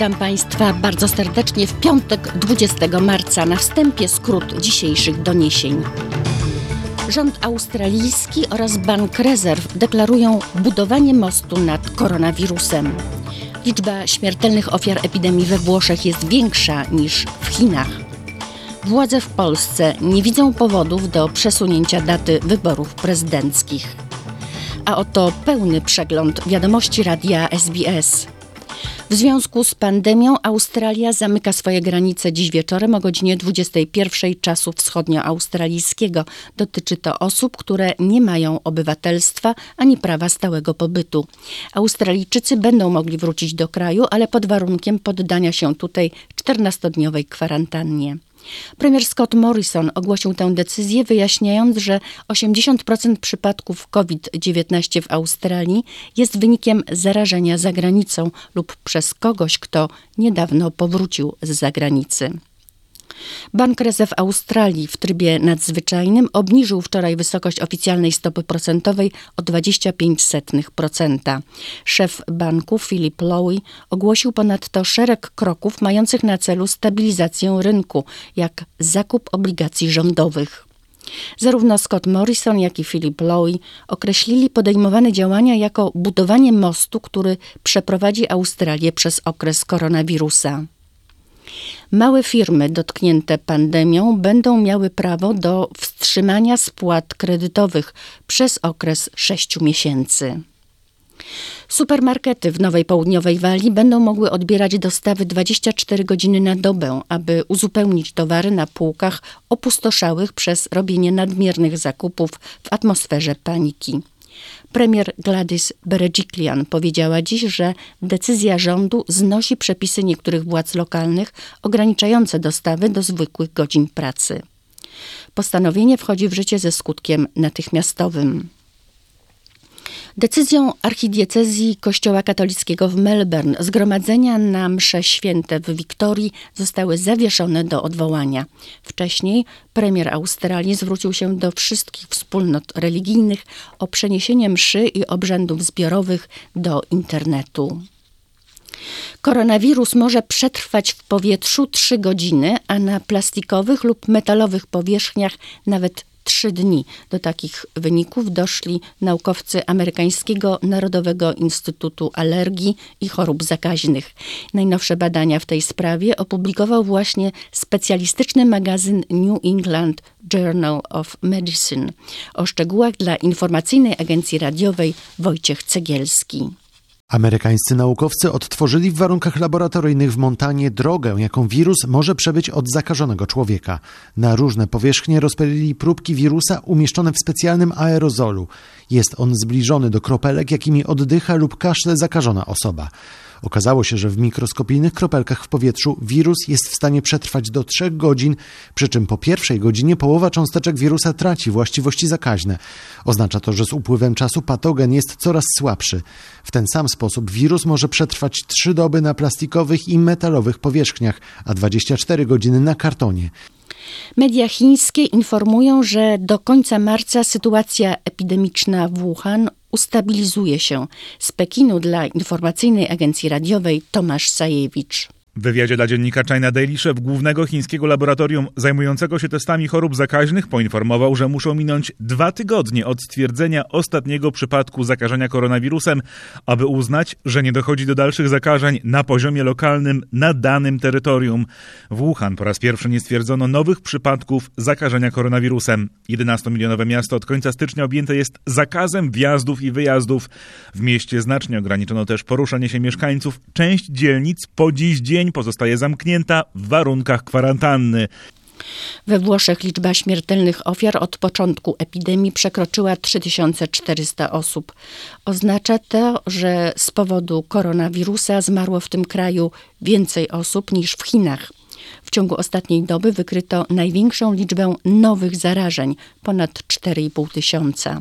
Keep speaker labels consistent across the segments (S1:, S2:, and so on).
S1: Witam Państwa bardzo serdecznie w piątek 20 marca. Na wstępie skrót dzisiejszych doniesień. Rząd australijski oraz Bank Rezerw deklarują budowanie mostu nad koronawirusem. Liczba śmiertelnych ofiar epidemii we Włoszech jest większa niż w Chinach. Władze w Polsce nie widzą powodów do przesunięcia daty wyborów prezydenckich. A oto pełny przegląd wiadomości radia SBS. W związku z pandemią Australia zamyka swoje granice dziś wieczorem o godzinie 21 czasu wschodnioaustralijskiego. Dotyczy to osób, które nie mają obywatelstwa ani prawa stałego pobytu. Australijczycy będą mogli wrócić do kraju, ale pod warunkiem poddania się tutaj 14-dniowej kwarantannie. Premier Scott Morrison ogłosił tę decyzję, wyjaśniając, że 80% przypadków COVID-19 w Australii jest wynikiem zarażenia za granicą lub przez kogoś, kto niedawno powrócił z zagranicy. Bank Rezerw Australii w trybie nadzwyczajnym obniżył wczoraj wysokość oficjalnej stopy procentowej o 25%. Szef banku Philip Lowy ogłosił ponadto szereg kroków mających na celu stabilizację rynku, jak zakup obligacji rządowych. Zarówno Scott Morrison, jak i Philip Lowy określili podejmowane działania jako budowanie mostu, który przeprowadzi Australię przez okres koronawirusa. Małe firmy dotknięte pandemią będą miały prawo do wstrzymania spłat kredytowych przez okres 6 miesięcy. Supermarkety w Nowej Południowej Walii będą mogły odbierać dostawy 24 godziny na dobę, aby uzupełnić towary na półkach opustoszałych przez robienie nadmiernych zakupów w atmosferze paniki. Premier Gladys Berejiklian powiedziała dziś, że decyzja rządu znosi przepisy niektórych władz lokalnych ograniczające dostawy do zwykłych godzin pracy. Postanowienie wchodzi w życie ze skutkiem natychmiastowym. Decyzją archidiecezji Kościoła katolickiego w Melbourne zgromadzenia na msze święte w Wiktorii zostały zawieszone do odwołania. Wcześniej premier Australii zwrócił się do wszystkich wspólnot religijnych o przeniesienie mszy i obrzędów zbiorowych do internetu. Koronawirus może przetrwać w powietrzu 3 godziny, a na plastikowych lub metalowych powierzchniach nawet trzy dni. Do takich wyników doszli naukowcy amerykańskiego Narodowego Instytutu Alergii i Chorób Zakaźnych. Najnowsze badania w tej sprawie opublikował właśnie specjalistyczny magazyn New England Journal of Medicine. O szczegółach dla informacyjnej agencji radiowej Wojciech Cegielski.
S2: Amerykańscy naukowcy odtworzyli w warunkach laboratoryjnych w Montanie drogę, jaką wirus może przebyć od zakażonego człowieka. Na różne powierzchnie rozpylili próbki wirusa umieszczone w specjalnym aerozolu. Jest on zbliżony do kropelek, jakimi oddycha lub kaszle zakażona osoba. Okazało się, że w mikroskopijnych kropelkach w powietrzu wirus jest w stanie przetrwać do 3 godzin, przy czym po pierwszej godzinie połowa cząsteczek wirusa traci właściwości zakaźne. Oznacza to, że z upływem czasu patogen jest coraz słabszy. W ten sam sposób wirus może przetrwać 3 doby na plastikowych i metalowych powierzchniach, a 24 godziny na kartonie.
S1: Media chińskie informują, że do końca marca sytuacja epidemiczna w Wuhan ustabilizuje się. Z Pekinu dla informacyjnej agencji radiowej Tomasz Sajewicz.
S3: W wywiadzie dla dziennika China Daily szef głównego chińskiego laboratorium zajmującego się testami chorób zakaźnych poinformował, że muszą minąć dwa tygodnie od stwierdzenia ostatniego przypadku zakażenia koronawirusem, aby uznać, że nie dochodzi do dalszych zakażeń na poziomie lokalnym na danym terytorium. W Wuhan po raz pierwszy nie stwierdzono nowych przypadków zakażenia koronawirusem. 11-milionowe miasto od końca stycznia objęte jest zakazem wjazdów i wyjazdów. W mieście znacznie ograniczono też poruszanie się mieszkańców. Część dzielnic po dziś dzień pozostaje zamknięta w warunkach kwarantanny.
S1: We Włoszech liczba śmiertelnych ofiar od początku epidemii przekroczyła 3400 osób. Oznacza to, że z powodu koronawirusa zmarło w tym kraju więcej osób niż w Chinach. W ciągu ostatniej doby wykryto największą liczbę nowych zarażeń ponad 4,5 tysiąca.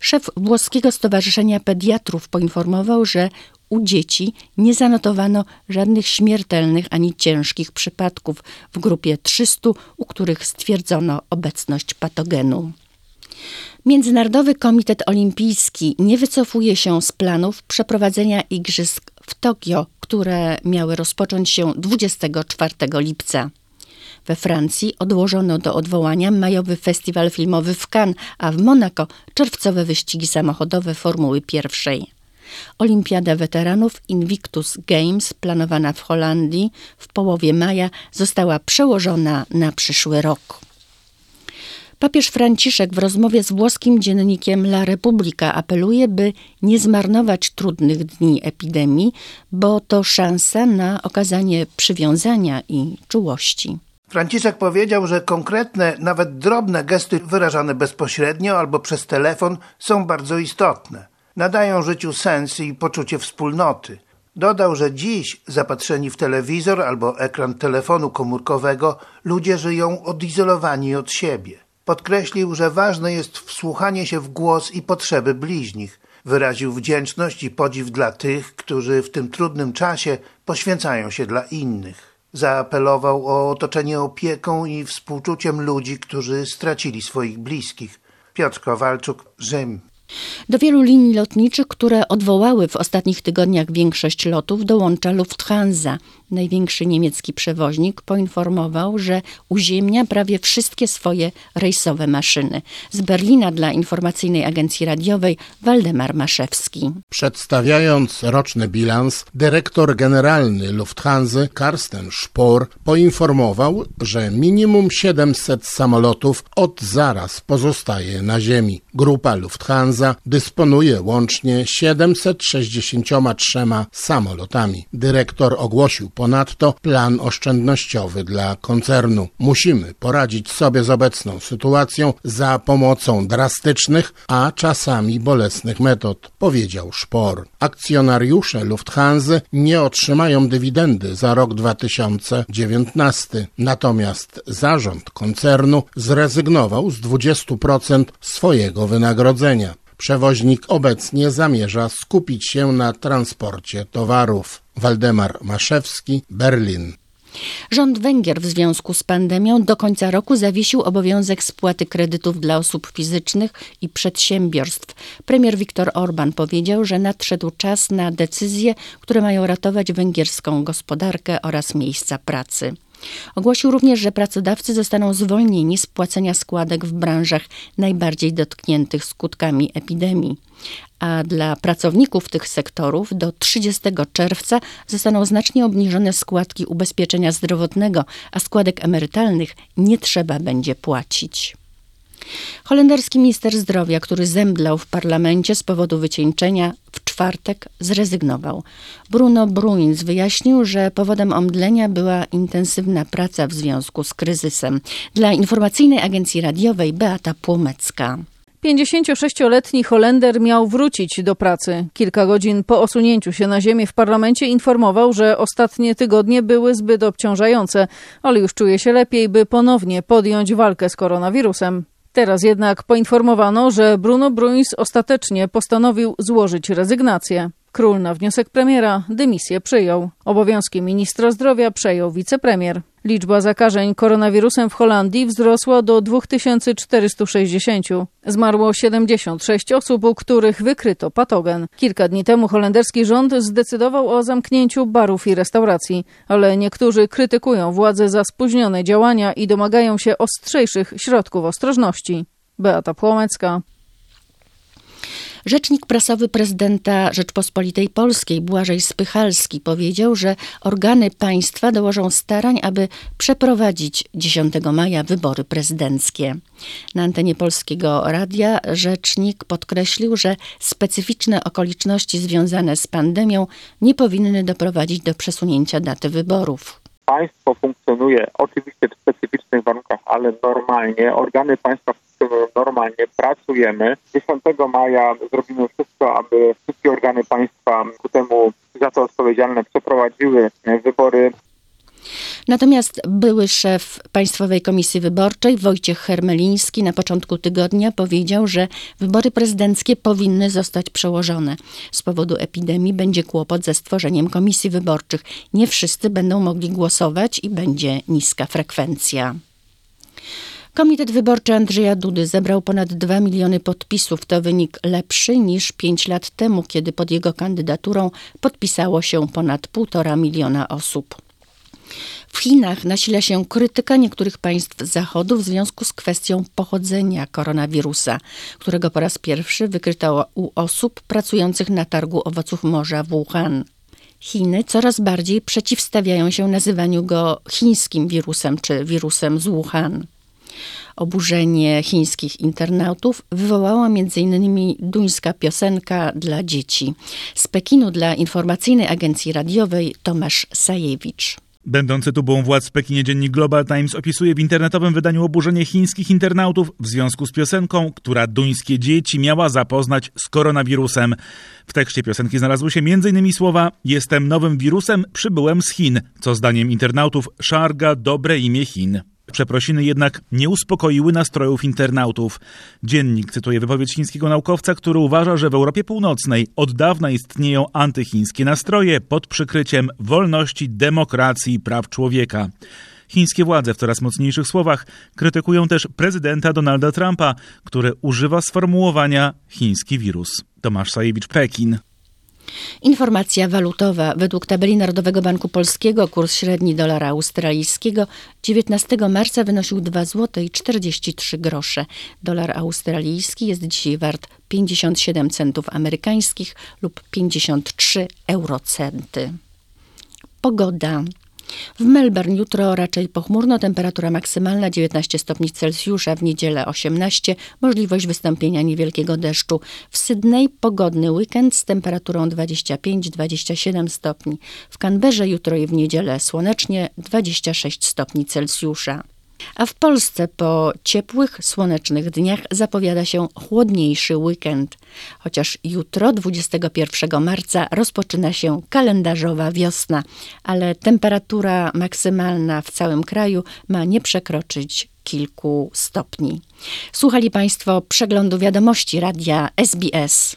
S1: Szef włoskiego Stowarzyszenia Pediatrów poinformował, że u dzieci nie zanotowano żadnych śmiertelnych ani ciężkich przypadków w grupie 300, u których stwierdzono obecność patogenu. Międzynarodowy Komitet Olimpijski nie wycofuje się z planów przeprowadzenia igrzysk w Tokio, które miały rozpocząć się 24 lipca. We Francji odłożono do odwołania majowy festiwal filmowy w Cannes, a w Monako czerwcowe wyścigi samochodowe Formuły pierwszej. Olimpiada weteranów Invictus Games, planowana w Holandii w połowie maja, została przełożona na przyszły rok. Papież Franciszek w rozmowie z włoskim dziennikiem La Repubblica apeluje, by nie zmarnować trudnych dni epidemii, bo to szansa na okazanie przywiązania i czułości.
S4: Franciszek powiedział, że konkretne, nawet drobne gesty wyrażane bezpośrednio albo przez telefon są bardzo istotne. Nadają życiu sens i poczucie wspólnoty. Dodał, że dziś, zapatrzeni w telewizor albo ekran telefonu komórkowego, ludzie żyją odizolowani od siebie. Podkreślił, że ważne jest wsłuchanie się w głos i potrzeby bliźnich. Wyraził wdzięczność i podziw dla tych, którzy w tym trudnym czasie poświęcają się dla innych. Zaapelował o otoczenie opieką i współczuciem ludzi, którzy stracili swoich bliskich. Piotr Kowalczuk, Rzym.
S1: Do wielu linii lotniczych, które odwołały w ostatnich tygodniach większość lotów, dołącza Lufthansa. Największy niemiecki przewoźnik poinformował, że uziemnia prawie wszystkie swoje rejsowe maszyny. Z Berlina dla informacyjnej agencji radiowej Waldemar Maszewski.
S5: Przedstawiając roczny bilans, dyrektor generalny Lufthansa Karsten Spohr poinformował, że minimum 700 samolotów od zaraz pozostaje na ziemi. Grupa Lufthansa dysponuje łącznie 763 samolotami. Dyrektor ogłosił ponadto plan oszczędnościowy dla koncernu. Musimy poradzić sobie z obecną sytuacją za pomocą drastycznych, a czasami bolesnych metod, powiedział Szpor. Akcjonariusze Lufthansa nie otrzymają dywidendy za rok 2019, natomiast zarząd koncernu zrezygnował z 20% swojego wynagrodzenia. Przewoźnik obecnie zamierza skupić się na transporcie towarów. Waldemar Maszewski, Berlin.
S1: Rząd Węgier w związku z pandemią do końca roku zawiesił obowiązek spłaty kredytów dla osób fizycznych i przedsiębiorstw. Premier Viktor Orban powiedział, że nadszedł czas na decyzje, które mają ratować węgierską gospodarkę oraz miejsca pracy. Ogłosił również, że pracodawcy zostaną zwolnieni z płacenia składek w branżach najbardziej dotkniętych skutkami epidemii. A dla pracowników tych sektorów do 30 czerwca zostaną znacznie obniżone składki ubezpieczenia zdrowotnego, a składek emerytalnych nie trzeba będzie płacić. Holenderski minister zdrowia, który zemdlał w parlamencie z powodu wycieńczenia, w czwartek zrezygnował. Bruno Bruins wyjaśnił, że powodem omdlenia była intensywna praca w związku z kryzysem. Dla informacyjnej agencji radiowej Beata Płomecka.
S6: 56-letni Holender miał wrócić do pracy. Kilka godzin po osunięciu się na ziemię w parlamencie informował, że ostatnie tygodnie były zbyt obciążające, ale już czuje się lepiej, by ponownie podjąć walkę z koronawirusem. Teraz jednak poinformowano, że Bruno Bruins ostatecznie postanowił złożyć rezygnację. Król na wniosek premiera dymisję przyjął. Obowiązki ministra zdrowia przejął wicepremier. Liczba zakażeń koronawirusem w Holandii wzrosła do 2460. Zmarło 76 osób, u których wykryto patogen. Kilka dni temu holenderski rząd zdecydował o zamknięciu barów i restauracji, ale niektórzy krytykują władze za spóźnione działania i domagają się ostrzejszych środków ostrożności. Beata Płomecka.
S1: Rzecznik prasowy prezydenta Rzeczpospolitej Polskiej Błażej Spychalski powiedział, że organy państwa dołożą starań, aby przeprowadzić 10 maja wybory prezydenckie. Na antenie Polskiego Radia rzecznik podkreślił, że specyficzne okoliczności związane z pandemią nie powinny doprowadzić do przesunięcia daty wyborów.
S7: Państwo funkcjonuje oczywiście w specyficznych warunkach, ale normalnie. Organy państwa normalnie, pracujemy. 10 maja zrobimy wszystko, aby wszystkie organy państwa ku temu za to odpowiedzialne przeprowadziły wybory
S1: Natomiast były szef Państwowej Komisji Wyborczej Wojciech Hermeliński na początku tygodnia powiedział, że wybory prezydenckie powinny zostać przełożone. Z powodu epidemii będzie kłopot ze stworzeniem komisji wyborczych. Nie wszyscy będą mogli głosować i będzie niska frekwencja. Komitet Wyborczy Andrzeja Dudy zebrał ponad 2 miliony podpisów. To wynik lepszy niż 5 lat temu, kiedy pod jego kandydaturą podpisało się ponad 1,5 miliona osób. W Chinach nasila się krytyka niektórych państw Zachodu w związku z kwestią pochodzenia koronawirusa, którego po raz pierwszy wykryto u osób pracujących na targu owoców morza w Wuhan. Chiny coraz bardziej przeciwstawiają się nazywaniu go chińskim wirusem czy wirusem z Wuhan. Oburzenie chińskich internautów wywołała m.in. duńska piosenka dla dzieci. Z Pekinu dla informacyjnej agencji radiowej Tomasz Sajewicz.
S3: Będący tubą władz w Pekinie dziennik Global Times opisuje w internetowym wydaniu oburzenie chińskich internautów w związku z piosenką, która duńskie dzieci miała zapoznać z koronawirusem. W tekście piosenki znalazły się m.in. słowa Jestem nowym wirusem, przybyłem z Chin, co zdaniem internautów szarga dobre imię Chin. Przeprosiny jednak nie uspokoiły nastrojów internautów. Dziennik cytuje wypowiedź chińskiego naukowca, który uważa, że w Europie Północnej od dawna istnieją antychińskie nastroje pod przykryciem wolności, demokracji i praw człowieka. Chińskie władze w coraz mocniejszych słowach krytykują też prezydenta Donalda Trumpa, który używa sformułowania chiński wirus. Tomasz Sajewicz, Pekin.
S1: Informacja walutowa. Według tabeli Narodowego Banku Polskiego kurs średni dolara australijskiego 19 marca wynosił 2 zł i 43 grosze. Dolar australijski jest dzisiaj wart 57 centów amerykańskich lub 53 eurocenty. Pogoda. W Melbourne jutro raczej pochmurno, temperatura maksymalna 19 stopni Celsjusza, w niedzielę 18, możliwość wystąpienia niewielkiego deszczu. W Sydney pogodny weekend z temperaturą 25-27 stopni. W Canberrze jutro i w niedzielę słonecznie 26 stopni Celsjusza. A w Polsce po ciepłych, słonecznych dniach zapowiada się chłodniejszy weekend. Chociaż jutro, 21 marca, rozpoczyna się kalendarzowa wiosna, ale temperatura maksymalna w całym kraju ma nie przekroczyć kilku stopni. Słuchali Państwo przeglądu wiadomości radia SBS.